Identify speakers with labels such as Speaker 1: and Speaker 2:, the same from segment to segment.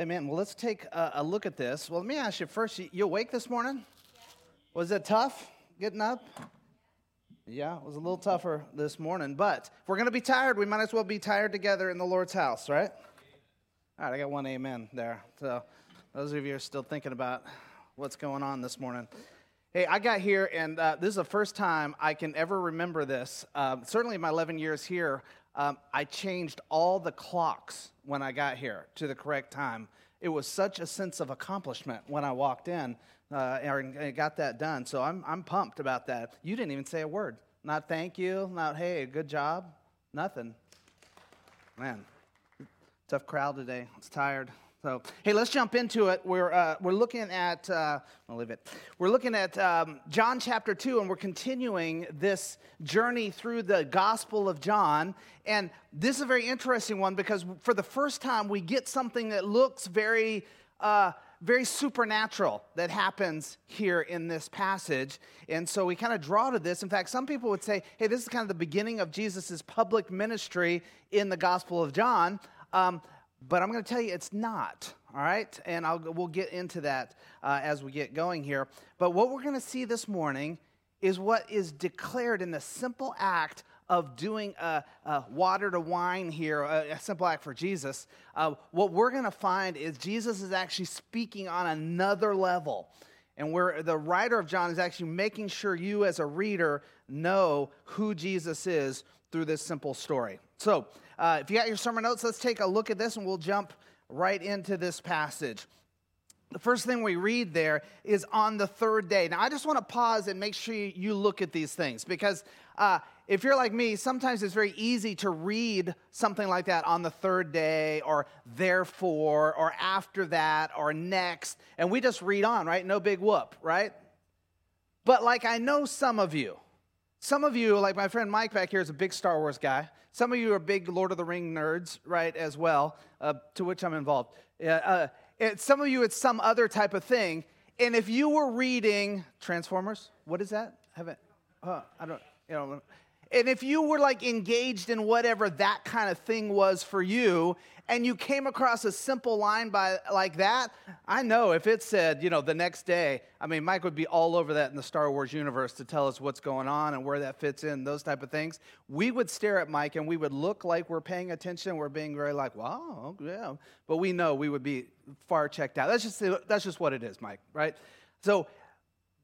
Speaker 1: Amen. Well, let's take a, a, look at this. Well, let me ask you first you, you awake this morning? Was it tough getting up? Yeah, it was a little tougher this morning. But if we're going to be tired, we might as well be tired together in the Lord's house, right? All right, I got one amen there. So, those of you are still thinking about what's going on this morning. Hey, I got here, and uh, this is the first time I can ever remember this. Uh, certainly, my 11 years here, um, I changed all the clocks when I got here to the correct time. It was such a sense of accomplishment when I walked in uh, and got that done. So I'm, I'm pumped about that. You didn't even say a word. Not thank you, not hey, good job, nothing. Man, tough crowd today. It's tired. So, hey, let's jump into it. We're, uh, we're looking at, uh, I'll leave it. We're looking at um, John chapter 2, and we're continuing this journey through the Gospel of John. And this is a very interesting one because for the first time, we get something that looks very, uh, very supernatural that happens here in this passage. And so we kind of draw to this. In fact, some people would say, hey, this is kind of the beginning of Jesus' public ministry in the Gospel of John. Um, but I'm going to tell you it's not, all right? And I'll, we'll get into that uh, as we get going here. But what we're going to see this morning is what is declared in the simple act of doing a, a water to wine here, a, a simple act for Jesus. Uh, what we're going to find is Jesus is actually speaking on another level. And where the writer of John is actually making sure you, as a reader, know who Jesus is through this simple story. So, uh, if you got your sermon notes, let's take a look at this and we'll jump right into this passage. The first thing we read there is on the third day. Now, I just want to pause and make sure you look at these things because uh, if you're like me, sometimes it's very easy to read something like that on the third day or therefore or after that or next, and we just read on, right? No big whoop, right? But like I know some of you, some of you, like my friend Mike back here, is a big Star Wars guy. Some of you are big Lord of the Ring nerds, right, as well, uh, to which I'm involved. Uh, it, some of you, it's some other type of thing. And if you were reading Transformers, what is that? Haven't, uh, I don't, you know, and if you were like engaged in whatever that kind of thing was for you, and you came across a simple line by like that, I know if it said, you know, the next day, I mean, Mike would be all over that in the Star Wars universe to tell us what's going on and where that fits in, those type of things. We would stare at Mike and we would look like we're paying attention. We're being very like, wow, yeah. But we know we would be far checked out. That's just, that's just what it is, Mike, right? So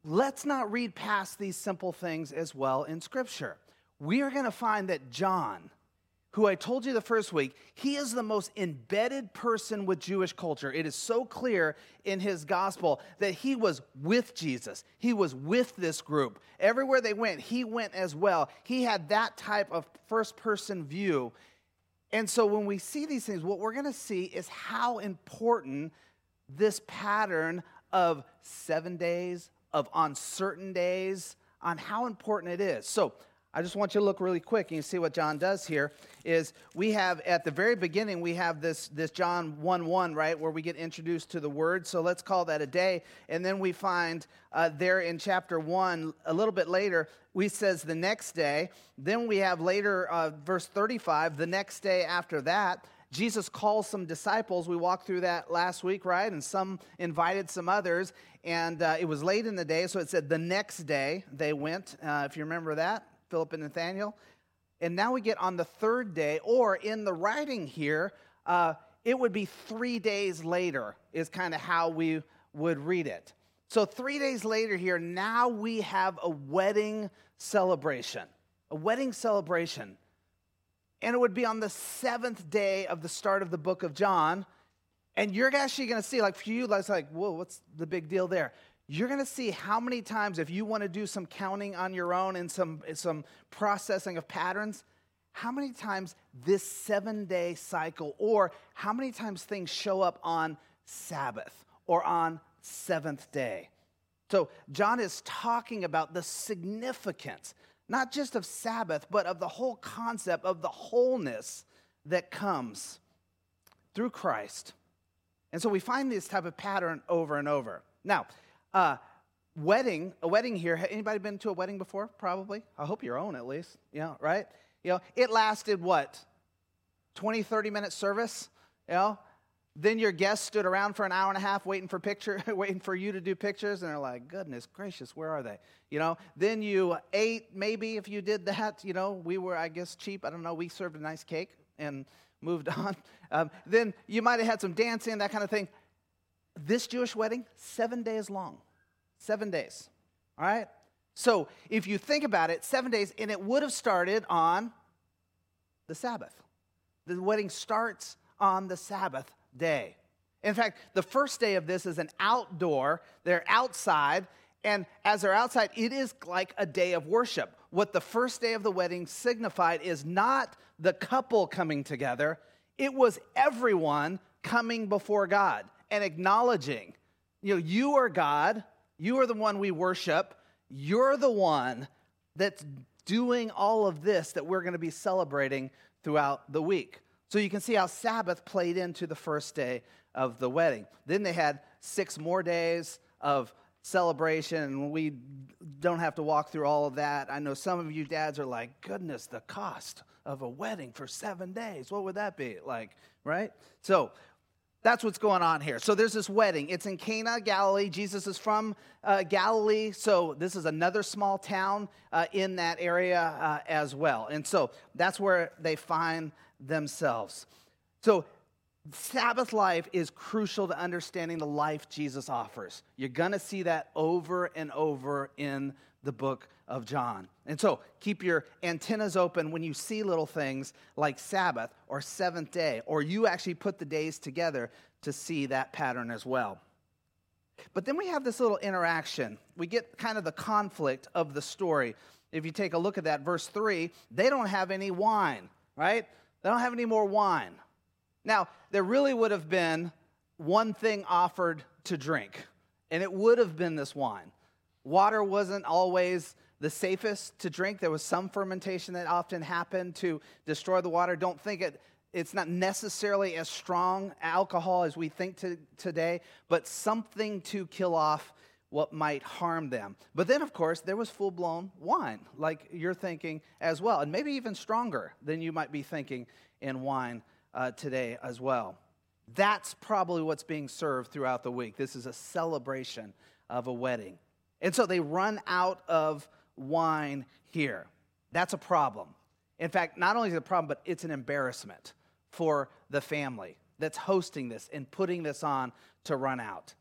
Speaker 1: let's not read past these simple things as well in Scripture we are going to find that John, who I told you the first week, he is the most embedded person with Jewish culture. It is so clear in his gospel that he was with Jesus, he was with this group. Everywhere they went, he went as well. He had that type of first person view. And so when we see these things, what we're going to see is how important this pattern of seven days, of uncertain days, on how important it is. So I just want you to look really quick and you see what John does here is we have at the very beginning we have this this John 1 1, right, where we get introduced to the word. So let's call that a day. And then we find uh, there in chapter 1, a little bit later, we says the next day. Then we have later uh, verse 35, the next day after that. Jesus calls some disciples. We walked through that last week, right? And some invited some others. And uh, it was late in the day, so it said the next day they went, uh, if you remember that. Philip and Nathaniel. And now we get on the third day, or in the writing here, uh, it would be three days later, is kind of how we would read it. So, three days later, here, now we have a wedding celebration. A wedding celebration. And it would be on the seventh day of the start of the book of John. And you're actually going to see, like, for you, that's like, whoa, what's the big deal there? You're going to see how many times, if you want to do some counting on your own and some, some processing of patterns, how many times this seven day cycle, or how many times things show up on Sabbath or on seventh day. So, John is talking about the significance, not just of Sabbath, but of the whole concept of the wholeness that comes through Christ. And so we find this type of pattern over and over. Now, uh, wedding, a wedding here. Anybody been to a wedding before? Probably. I hope your own at least. Yeah, right? You know, it lasted what? 20, 30 minute service? You know? Then your guests stood around for an hour and a half waiting for picture, waiting for you to do pictures, and they're like, "Goodness gracious, where are they?" You know. Then you ate, maybe if you did that. You know, we were, I guess, cheap. I don't know. We served a nice cake and moved on. Um, then you might have had some dancing, that kind of thing. This Jewish wedding, seven days long, seven days. All right. So if you think about it, seven days, and it would have started on the Sabbath. The wedding starts on the Sabbath day. In fact, the first day of this is an outdoor, they're outside, and as they're outside, it is like a day of worship. What the first day of the wedding signified is not the couple coming together, it was everyone coming before God and acknowledging, you know, you are God, you are the one we worship, you're the one that's doing all of this that we're going to be celebrating throughout the week. So you can see how Sabbath played into the first day of the wedding. Then they had six more days of celebration, and we don't have to walk through all of that. I know some of you dads are like, goodness, the cost of a wedding for seven days. What would that be like, right? So that's what's going on here. So there's this wedding. It's in Cana, Galilee. Jesus is from uh, Galilee, so this is another small town uh, in that area uh, as well. And so that's where they find themselves. So, Sabbath life is crucial to understanding the life Jesus offers. You're going to see that over and over in the book of John. And so, keep your antennas open when you see little things like Sabbath or seventh day, or you actually put the days together to see that pattern as well. But then we have this little interaction. We get kind of the conflict of the story. If you take a look at that, verse 3, they don't have any wine, right? They don't have any more wine. Now, there really would have been one thing offered to drink, and it would have been this wine. Water wasn't always the safest to drink. There was some fermentation that often happened to destroy the water. Don't think it, it's not necessarily as strong alcohol as we think to, today, but something to kill off what might harm them. But then, of course, there was full blown wine, like you're thinking as well, and maybe even stronger than you might be thinking in wine uh, today as well. That's probably what's being served throughout the week. This is a celebration of a wedding. And so they run out of wine here. That's a problem. In fact, not only is it a problem, but it's an embarrassment for the family that's hosting this and putting this on to run out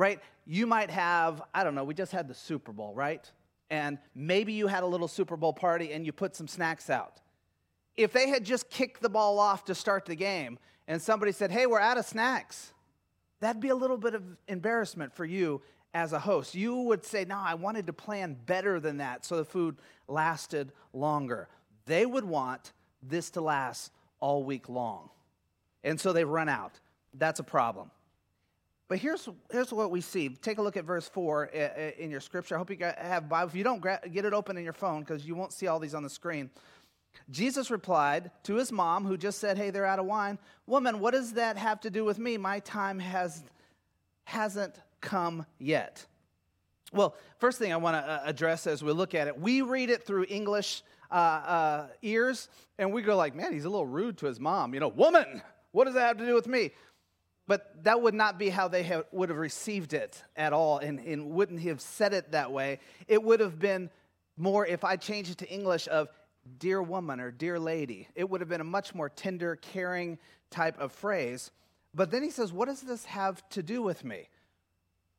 Speaker 1: right? You might have, I don't know, we just had the Super Bowl, right? And maybe you had a little Super Bowl party and you put some snacks out. If they had just kicked the ball off to start the game and somebody said, hey, we're out of snacks, that'd be a little bit of embarrassment for you as a host. You would say, no, I wanted to plan better than that so the food lasted longer. They would want this to last all week long. And so they run out. That's a problem. But here's, here's what we see. Take a look at verse 4 uh, uh, in your scripture. I hope you have Bible. If you don't, get it open in your phone because you won't see all these on the screen. Jesus replied to his mom, who just said, Hey, they're out of wine. Woman, what does that have to do with me? My time has, hasn't come yet. Well, first thing I want to uh, address as we look at it, we read it through English uh, uh, ears, and we go like, man, he's a little rude to his mom. You know, woman, what does that have to do with me? But that would not be how they have, would have received it at all and, and wouldn't he have said it that way. It would have been more, if I changed it to English, of dear woman or dear lady. It would have been a much more tender, caring type of phrase. But then he says, What does this have to do with me?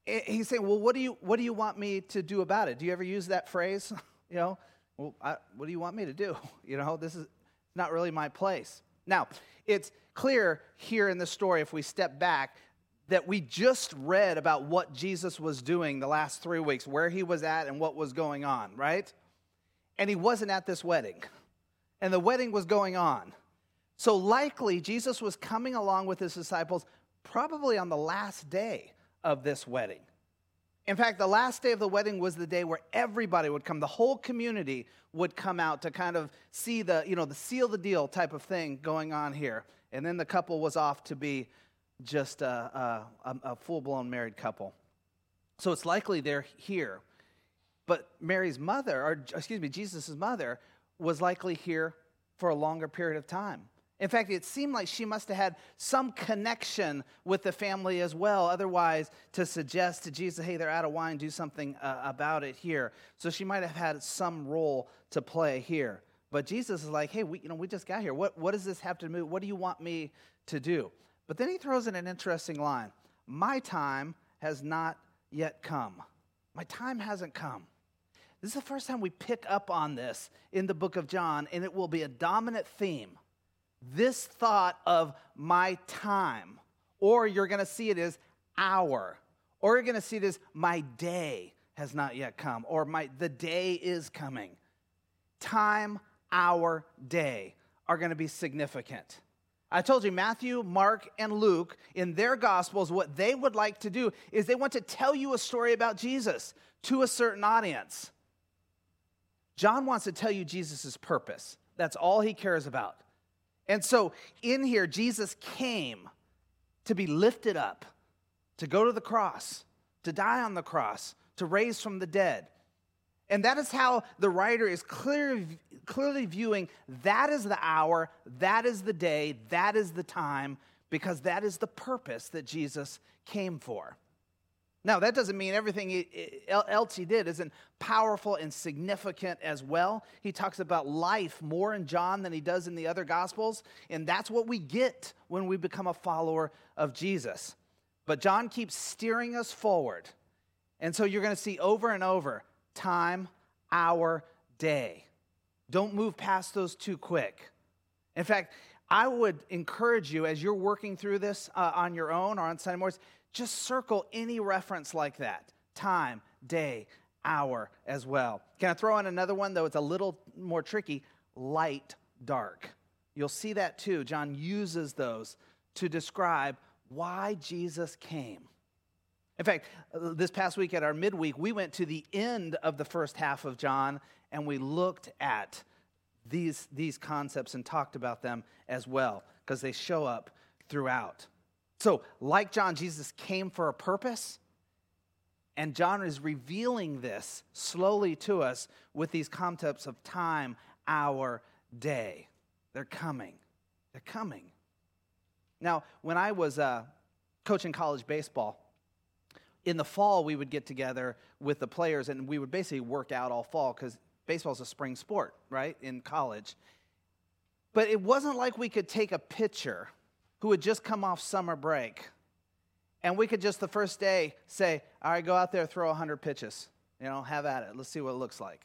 Speaker 1: He's saying, Well, what do you, what do you want me to do about it? Do you ever use that phrase? you know, well, I, what do you want me to do? You know, this is not really my place. Now, it's clear here in the story, if we step back, that we just read about what Jesus was doing the last three weeks, where he was at and what was going on, right? And he wasn't at this wedding, and the wedding was going on. So likely, Jesus was coming along with his disciples probably on the last day of this wedding. In fact, the last day of the wedding was the day where everybody would come. The whole community would come out to kind of see the, you know, the seal the deal type of thing going on here. And then the couple was off to be just a, a, a full blown married couple. So it's likely they're here. But Mary's mother, or excuse me, Jesus' mother, was likely here for a longer period of time. In fact, it seemed like she must have had some connection with the family as well. Otherwise, to suggest to Jesus, hey, they're out of wine, do something uh, about it here. So she might have had some role to play here. But Jesus is like, hey, we, you know, we just got here. What, what does this have to do? What do you want me to do? But then he throws in an interesting line My time has not yet come. My time hasn't come. This is the first time we pick up on this in the book of John, and it will be a dominant theme this thought of my time, or you're going to see it as hour, or you're going to see it as my day has not yet come, or my the day is coming. Time, hour, day are going to be significant. I told you, Matthew, Mark, and Luke, in their Gospels, what they would like to do is they want to tell you a story about Jesus to a certain audience. John wants to tell you Jesus' purpose. That's all he cares about. And so in here, Jesus came to be lifted up, to go to the cross, to die on the cross, to raise from the dead. And that is how the writer is clear, clearly viewing that is the hour, that is the day, that is the time, because that is the purpose that Jesus came for. Now, that doesn't mean everything else he did isn't powerful and significant as well. He talks about life more in John than he does in the other Gospels, and that's what we get when we become a follower of Jesus. But John keeps steering us forward. And so you're going to see over and over time, hour, day. Don't move past those too quick. In fact, I would encourage you as you're working through this uh, on your own or on Sunday mornings just circle any reference like that time, day, hour as well. Can I throw in another one, though it's a little more tricky? Light, dark. You'll see that too. John uses those to describe why Jesus came. In fact, this past week at our midweek, we went to the end of the first half of John and we looked at these, these concepts and talked about them as well because they show up throughout. So, like John, Jesus came for a purpose. And John is revealing this slowly to us with these concepts of time, hour, day. They're coming. They're coming. Now, when I was uh, coaching college baseball, in the fall we would get together with the players and we would basically work out all fall because baseball is a spring sport, right, in college. But it wasn't like we could take a picture who had just come off summer break. And we could just the first day say, all right, go out there, throw 100 pitches. You know, have at it. Let's see what it looks like.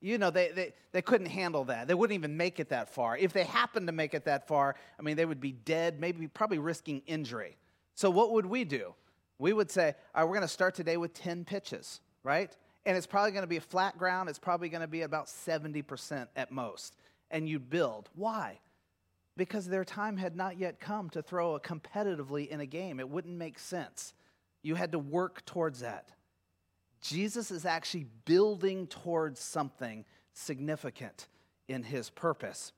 Speaker 1: You know, they, they, they couldn't handle that. They wouldn't even make it that far. If they happened to make it that far, I mean, they would be dead, maybe probably risking injury. So what would we do? We would say, all right, we're going to start today with 10 pitches, right? And it's probably going to be a flat ground. It's probably going to be about 70% at most. And you'd build. Why? Because their time had not yet come to throw a competitively in a game. It wouldn't make sense. You had to work towards that. Jesus is actually building towards something significant in his purpose.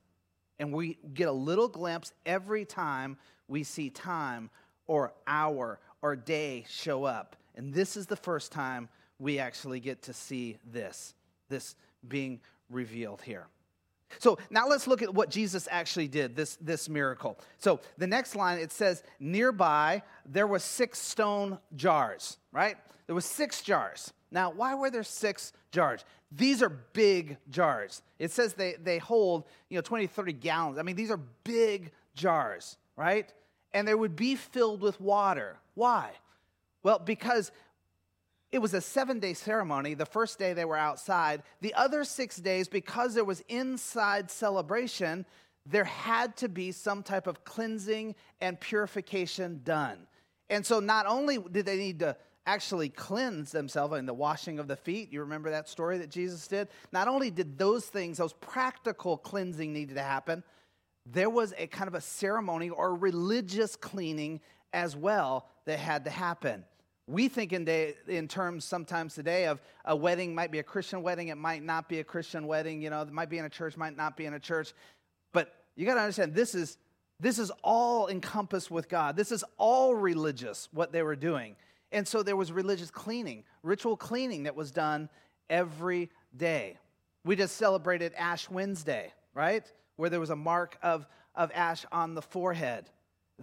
Speaker 1: And we get a little glimpse every time we see time or hour or day show up. And this is the first time we actually get to see this, this being revealed here. So now let's look at what Jesus actually did, this, this miracle. So the next line, it says, nearby there were six stone jars, right? There was six jars. Now, why were there six jars? These are big jars. It says they, they hold, you know, 20, 30 gallons. I mean, these are big jars, right? And they would be filled with water. Why? Well, because it was a seven day ceremony. The first day they were outside. The other six days, because there was inside celebration, there had to be some type of cleansing and purification done. And so not only did they need to actually cleanse themselves in the washing of the feet, you remember that story that Jesus did? Not only did those things, those practical cleansing needed to happen, there was a kind of a ceremony or religious cleaning as well that had to happen. We think in, day, in terms sometimes today of a wedding might be a Christian wedding, it might not be a Christian wedding, you know, it might be in a church, might not be in a church. But you got to understand this is this is all encompassed with God. This is all religious what they were doing. And so there was religious cleaning, ritual cleaning that was done every day. We just celebrated Ash Wednesday, right? Where there was a mark of of ash on the forehead.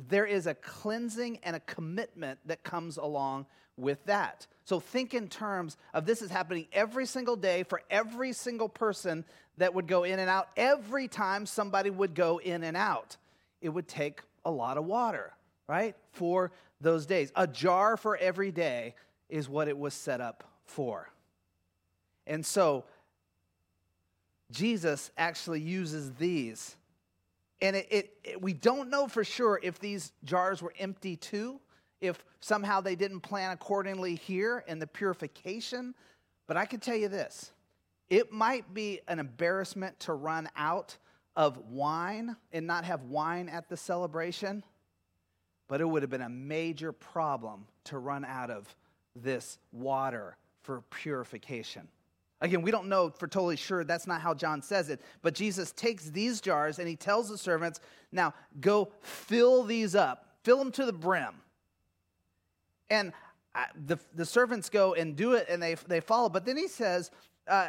Speaker 1: There is a cleansing and a commitment that comes along with that. So think in terms of this is happening every single day for every single person that would go in and out. Every time somebody would go in and out, it would take a lot of water, right? For those days. A jar for every day is what it was set up for. And so Jesus actually uses these. And it, it, it, we don't know for sure if these jars were empty too, if somehow they didn't plan accordingly here in the purification. But I can tell you this it might be an embarrassment to run out of wine and not have wine at the celebration, but it would have been a major problem to run out of this water for purification. Again, we don't know for totally sure. That's not how John says it. But Jesus takes these jars and he tells the servants, now go fill these up, fill them to the brim. And I, the, the servants go and do it and they, they follow. But then he says, uh,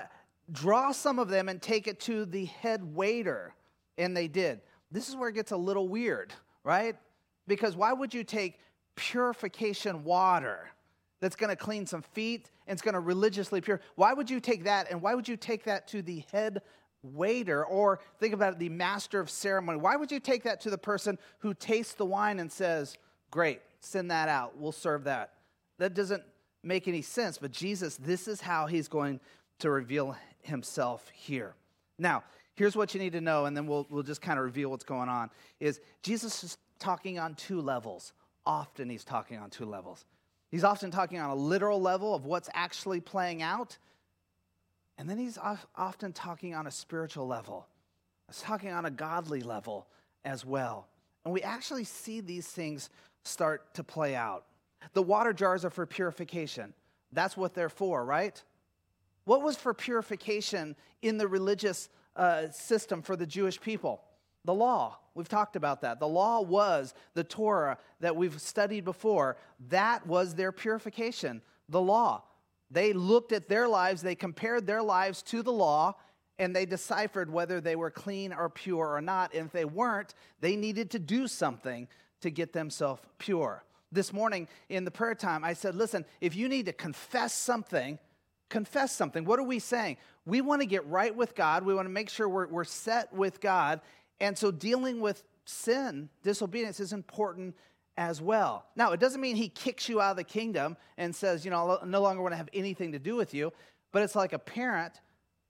Speaker 1: draw some of them and take it to the head waiter. And they did. This is where it gets a little weird, right? Because why would you take purification water that's going to clean some feet and it's going to religiously pure? Why would you take that and why would you take that to the head waiter or think about it, the master of ceremony? Why would you take that to the person who tastes the wine and says, Great, send that out, we'll serve that? That doesn't make any sense, but Jesus, this is how he's going to reveal himself here. Now, here's what you need to know, and then we'll, we'll just kind of reveal what's going on, is Jesus is talking on two levels. Often he's talking on two levels. He's often talking on a literal level of what's actually playing out, and then he's often talking on a spiritual level. He's talking on a godly level as well. And we actually see these things start to play out. The water jars are for purification. That's what they're for, right? What was for purification in the religious uh, system for the Jewish people? The law. We've talked about that. The law was the Torah that we've studied before. That was their purification, the law. They looked at their lives, they compared their lives to the law, and they deciphered whether they were clean or pure or not. And if they weren't, they needed to do something to get themselves pure. This morning in the prayer time, I said, listen, if you need to confess something, confess something. What are we saying? We want to get right with God. We want to make sure we're, we're set with God. And so dealing with sin, disobedience, is important as well. Now, it doesn't mean he kicks you out of the kingdom and says, you know, I no longer want to have anything to do with you. But it's like a parent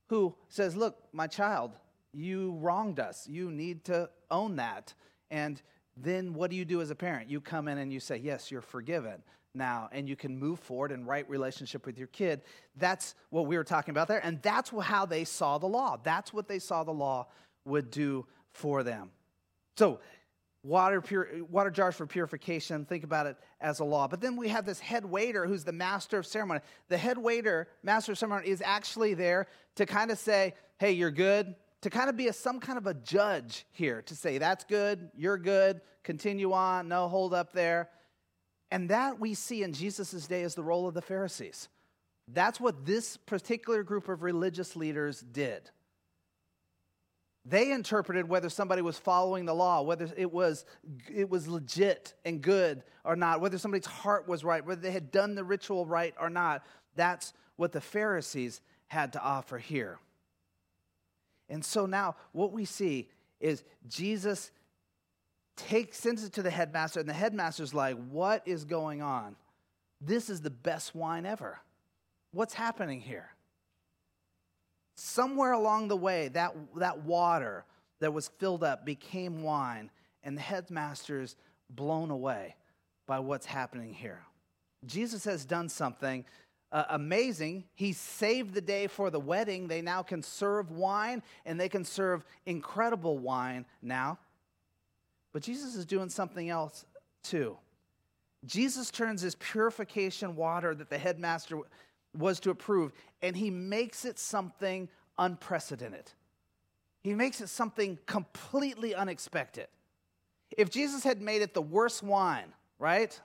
Speaker 1: who says, look, my child, you wronged us. You need to own that. And then what do you do as a parent? You come in and you say, yes, you're forgiven now and you can move forward and right relationship with your kid that's what we were talking about there and that's how they saw the law that's what they saw the law would do for them so water pure, water jars for purification think about it as a law but then we have this head waiter who's the master of ceremony the head waiter master of ceremony is actually there to kind of say hey you're good to kind of be a, some kind of a judge here to say that's good you're good continue on no hold up there and that we see in Jesus' day is the role of the Pharisees. That's what this particular group of religious leaders did. They interpreted whether somebody was following the law, whether it was, it was legit and good or not, whether somebody's heart was right, whether they had done the ritual right or not. That's what the Pharisees had to offer here. And so now what we see is Jesus takes sends it to the headmaster, and the headmaster's like, What is going on? This is the best wine ever. What's happening here? Somewhere along the way, that, that water that was filled up became wine, and the headmaster's blown away by what's happening here. Jesus has done something uh, amazing. He saved the day for the wedding. They now can serve wine, and they can serve incredible wine now. But Jesus is doing something else too. Jesus turns this purification water that the headmaster was to approve, and he makes it something unprecedented. He makes it something completely unexpected. If Jesus had made it the worst wine, right?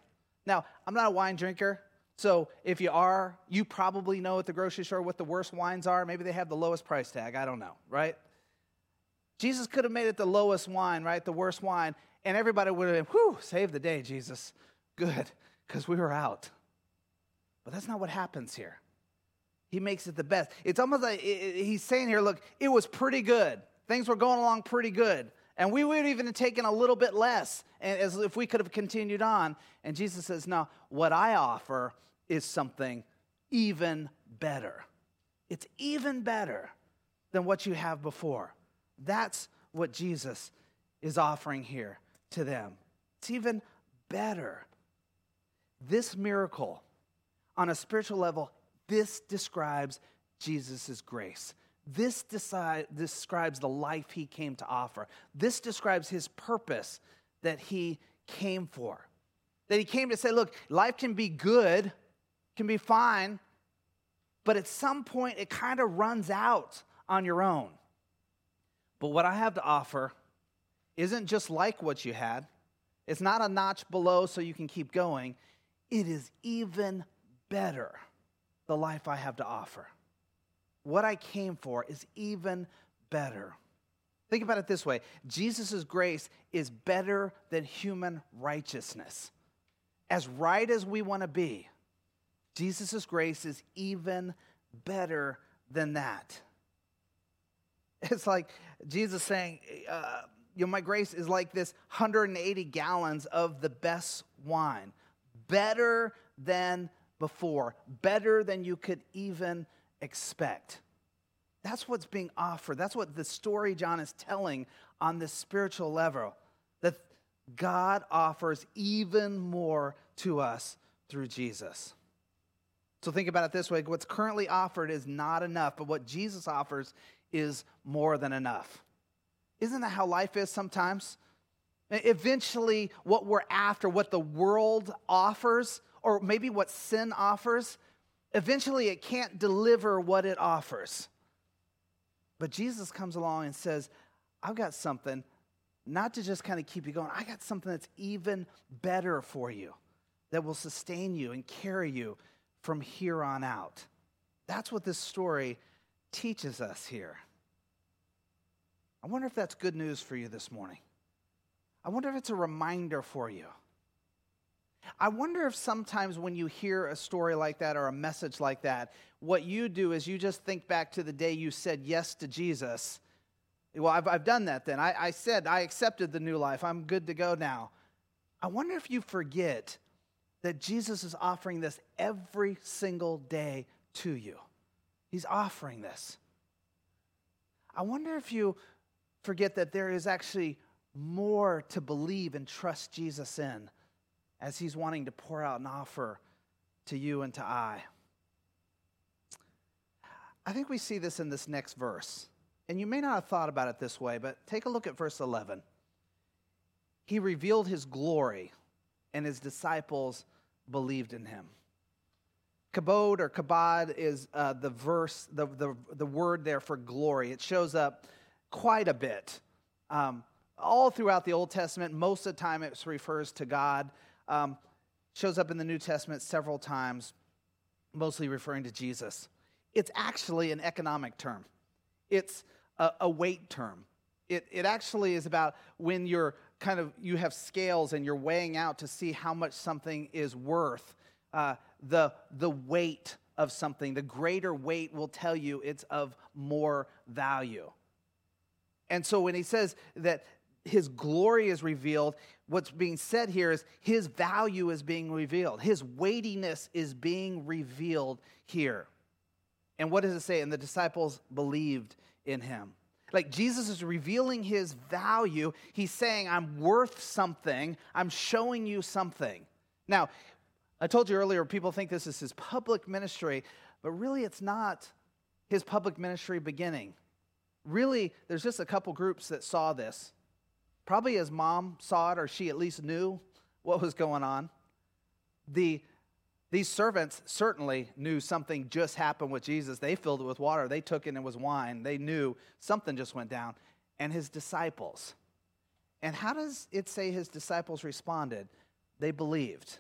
Speaker 1: Now, I'm not a wine drinker, so if you are, you probably know at the grocery store what the worst wines are. Maybe they have the lowest price tag. I don't know, right? Jesus could have made it the lowest wine, right? The worst wine. And everybody would have been, whew, save the day, Jesus. Good, because we were out. But that's not what happens here. He makes it the best. It's almost like he's saying here, look, it was pretty good. Things were going along pretty good. And we would even have taken a little bit less as if we could have continued on. And Jesus says, No, what I offer is something even better. It's even better than what you have before. That's what Jesus is offering here to them. It's even better. This miracle, on a spiritual level, this describes Jesus' grace. This describes the life he came to offer. This describes his purpose that he came for. That he came to say, look, life can be good, can be fine, but at some point it kind of runs out on your own. But what I have to offer isn't just like what you had, it's not a notch below so you can keep going. It is even better, the life I have to offer. What I came for is even better. Think about it this way Jesus' grace is better than human righteousness. As right as we want to be, Jesus' grace is even better than that. It's like Jesus saying, uh, you know, my grace is like this 180 gallons of the best wine, better than before, better than you could even expect. That's what's being offered. That's what the story John is telling on this spiritual level that God offers even more to us through Jesus. So think about it this way what's currently offered is not enough, but what Jesus offers is more than enough. Isn't that how life is sometimes? Eventually, what we're after, what the world offers, or maybe what sin offers, eventually it can't deliver what it offers. But Jesus comes along and says, I've got something, not to just kind of keep you going, I got something that's even better for you, that will sustain you and carry you from here on out. That's what this story teaches us here. I wonder if that's good news for you this morning. I wonder if it's a reminder for you. I wonder if sometimes when you hear a story like that or a message like that, what you do is you just think back to the day you said yes to Jesus. Well, I've, I've done that then. I, I said, I accepted the new life. I'm good to go now. I wonder if you forget that Jesus is offering this every single day to you. He's offering this. I wonder if you forget that there is actually more to believe and trust Jesus in as he's wanting to pour out an offer to you and to I. I think we see this in this next verse. And you may not have thought about it this way, but take a look at verse 11. He revealed his glory, and his disciples believed in him. Kabod or kabod is uh, the verse, the, the, the word there for glory. It shows up quite a bit. Um, all throughout the Old Testament, most of the time it refers to God. Um, shows up in the New Testament several times, mostly referring to Jesus. It's actually an economic term, it's a, a weight term. It, it actually is about when you're kind of you have scales and you're weighing out to see how much something is worth uh, the, the weight of something the greater weight will tell you it's of more value and so when he says that his glory is revealed, what's being said here is his value is being revealed. His weightiness is being revealed here. And what does it say? And the disciples believed in him. Like Jesus is revealing his value. He's saying, I'm worth something. I'm showing you something. Now, I told you earlier, people think this is his public ministry, but really it's not his public ministry beginning really, there's just a couple groups that saw this. Probably his mom saw it, or she at least knew what was going on. The, these servants certainly knew something just happened with Jesus. They filled it with water, they took it and it was wine. They knew something just went down. And his disciples. And how does it say his disciples responded? They believed.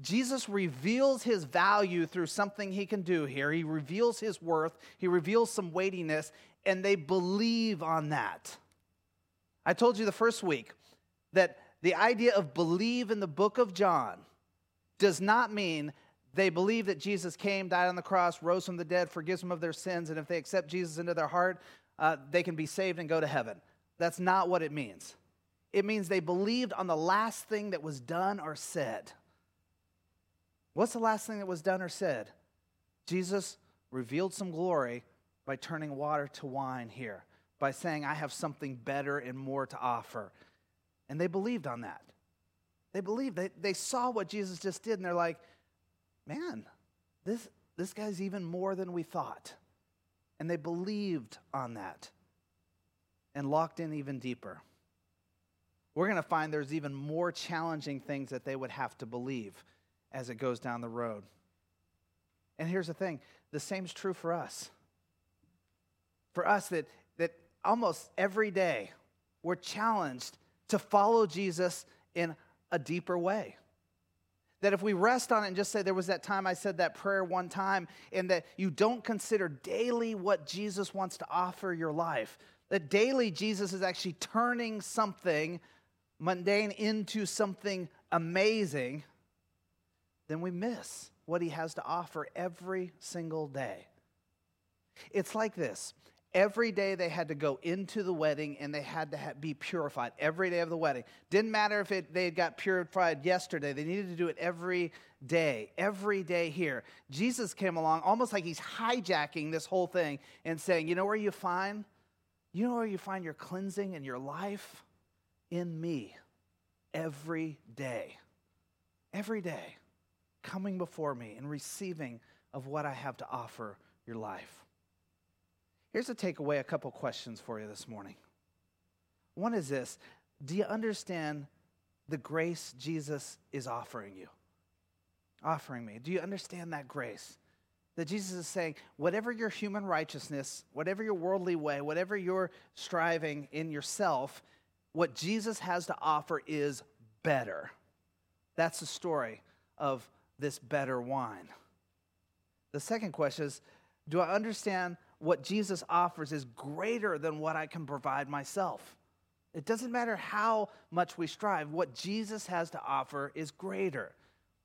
Speaker 1: Jesus reveals his value through something he can do here. He reveals his worth, he reveals some weightiness, and they believe on that. I told you the first week that the idea of believe in the book of John does not mean they believe that Jesus came, died on the cross, rose from the dead, forgives them of their sins, and if they accept Jesus into their heart, uh, they can be saved and go to heaven. That's not what it means. It means they believed on the last thing that was done or said. What's the last thing that was done or said? Jesus revealed some glory by turning water to wine here, by saying, I have something better and more to offer. And they believed on that. They believed. They, they saw what Jesus just did, and they're like, man, this, this guy's even more than we thought. And they believed on that and locked in even deeper. We're going to find there's even more challenging things that they would have to believe as it goes down the road. And here's the thing the same's true for us. For us, that, almost every day we're challenged to follow Jesus in a deeper way. That if we rest on it and just say, there was that time I said that prayer one time, and that you don't consider daily what Jesus wants to offer your life, that daily Jesus is actually turning something mundane into something amazing, then we miss what he has to offer every single day. It's like this Every day they had to go into the wedding and they had to ha- be purified every day of the wedding. Didn't matter if it, they got purified yesterday, they needed to do it every day, every day here. Jesus came along almost like he's hijacking this whole thing and saying, You know where you find? You know where you find your cleansing and your life? In me. Every day. Every day. Coming before me and receiving of what I have to offer your life. Here's a takeaway a couple questions for you this morning. One is this Do you understand the grace Jesus is offering you? Offering me. Do you understand that grace? That Jesus is saying, whatever your human righteousness, whatever your worldly way, whatever you're striving in yourself, what Jesus has to offer is better. That's the story of this better wine. The second question is Do I understand what Jesus offers is greater than what I can provide myself. It doesn't matter how much we strive, what Jesus has to offer is greater.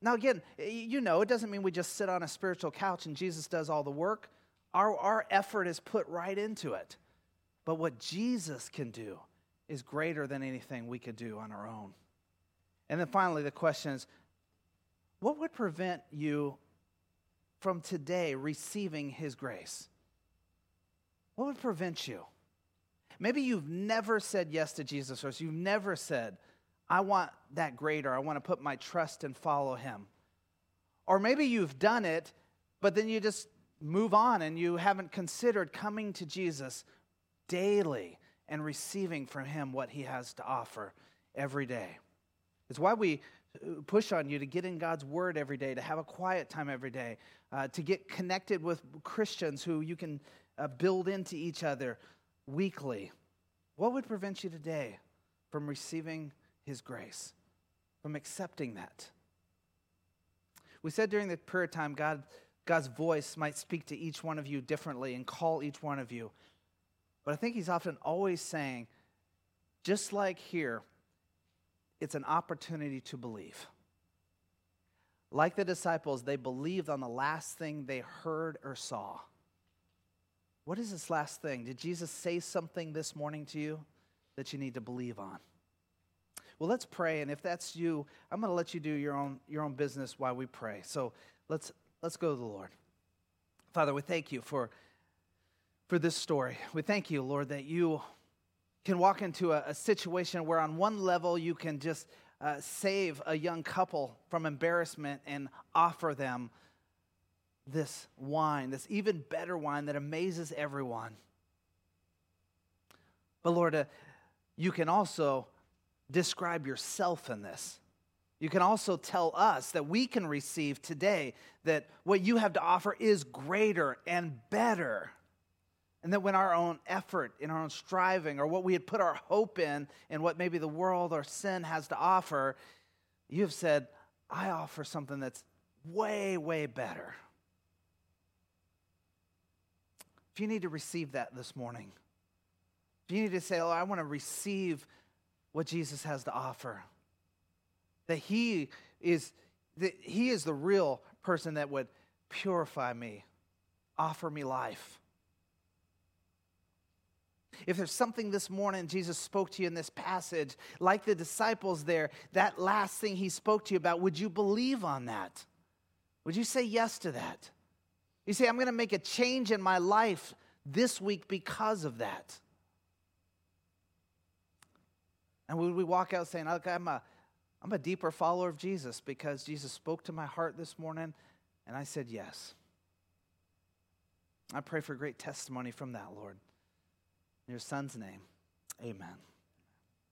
Speaker 1: Now, again, you know, it doesn't mean we just sit on a spiritual couch and Jesus does all the work. Our, our effort is put right into it. But what Jesus can do is greater than anything we could do on our own. And then finally, the question is what would prevent you from today receiving his grace? What would prevent you? Maybe you've never said yes to Jesus, or you've never said, I want that greater. I want to put my trust and follow him. Or maybe you've done it, but then you just move on and you haven't considered coming to Jesus daily and receiving from him what he has to offer every day. It's why we push on you to get in God's word every day, to have a quiet time every day, uh, to get connected with Christians who you can uh, build into each other weekly. What would prevent you today from receiving His grace, from accepting that? We said during the prayer time, God, God's voice might speak to each one of you differently and call each one of you. But I think He's often always saying, just like here, it's an opportunity to believe. Like the disciples, they believed on the last thing they heard or saw. What is this last thing? Did Jesus say something this morning to you that you need to believe on? Well, let's pray, and if that's you, I'm going to let you do your own, your own business while we pray. So let's, let's go to the Lord. Father, we thank you for, for this story. We thank you, Lord, that you can walk into a, a situation where, on one level, you can just uh, save a young couple from embarrassment and offer them this wine, this even better wine that amazes everyone. But Lord, uh, you can also describe yourself in this. You can also tell us that we can receive today that what you have to offer is greater and better. And that when our own effort, in our own striving, or what we had put our hope in, and what maybe the world or sin has to offer, you have said, I offer something that's way, way better. You need to receive that this morning, if you need to say, Oh, I want to receive what Jesus has to offer, that He is, that He is the real person that would purify me, offer me life. If there's something this morning Jesus spoke to you in this passage, like the disciples there, that last thing he spoke to you about, would you believe on that? Would you say yes to that? You say, I'm going to make a change in my life this week because of that. And would we walk out saying, okay, I'm a, I'm a deeper follower of Jesus because Jesus spoke to my heart this morning and I said yes. I pray for great testimony from that, Lord. In your son's name, amen.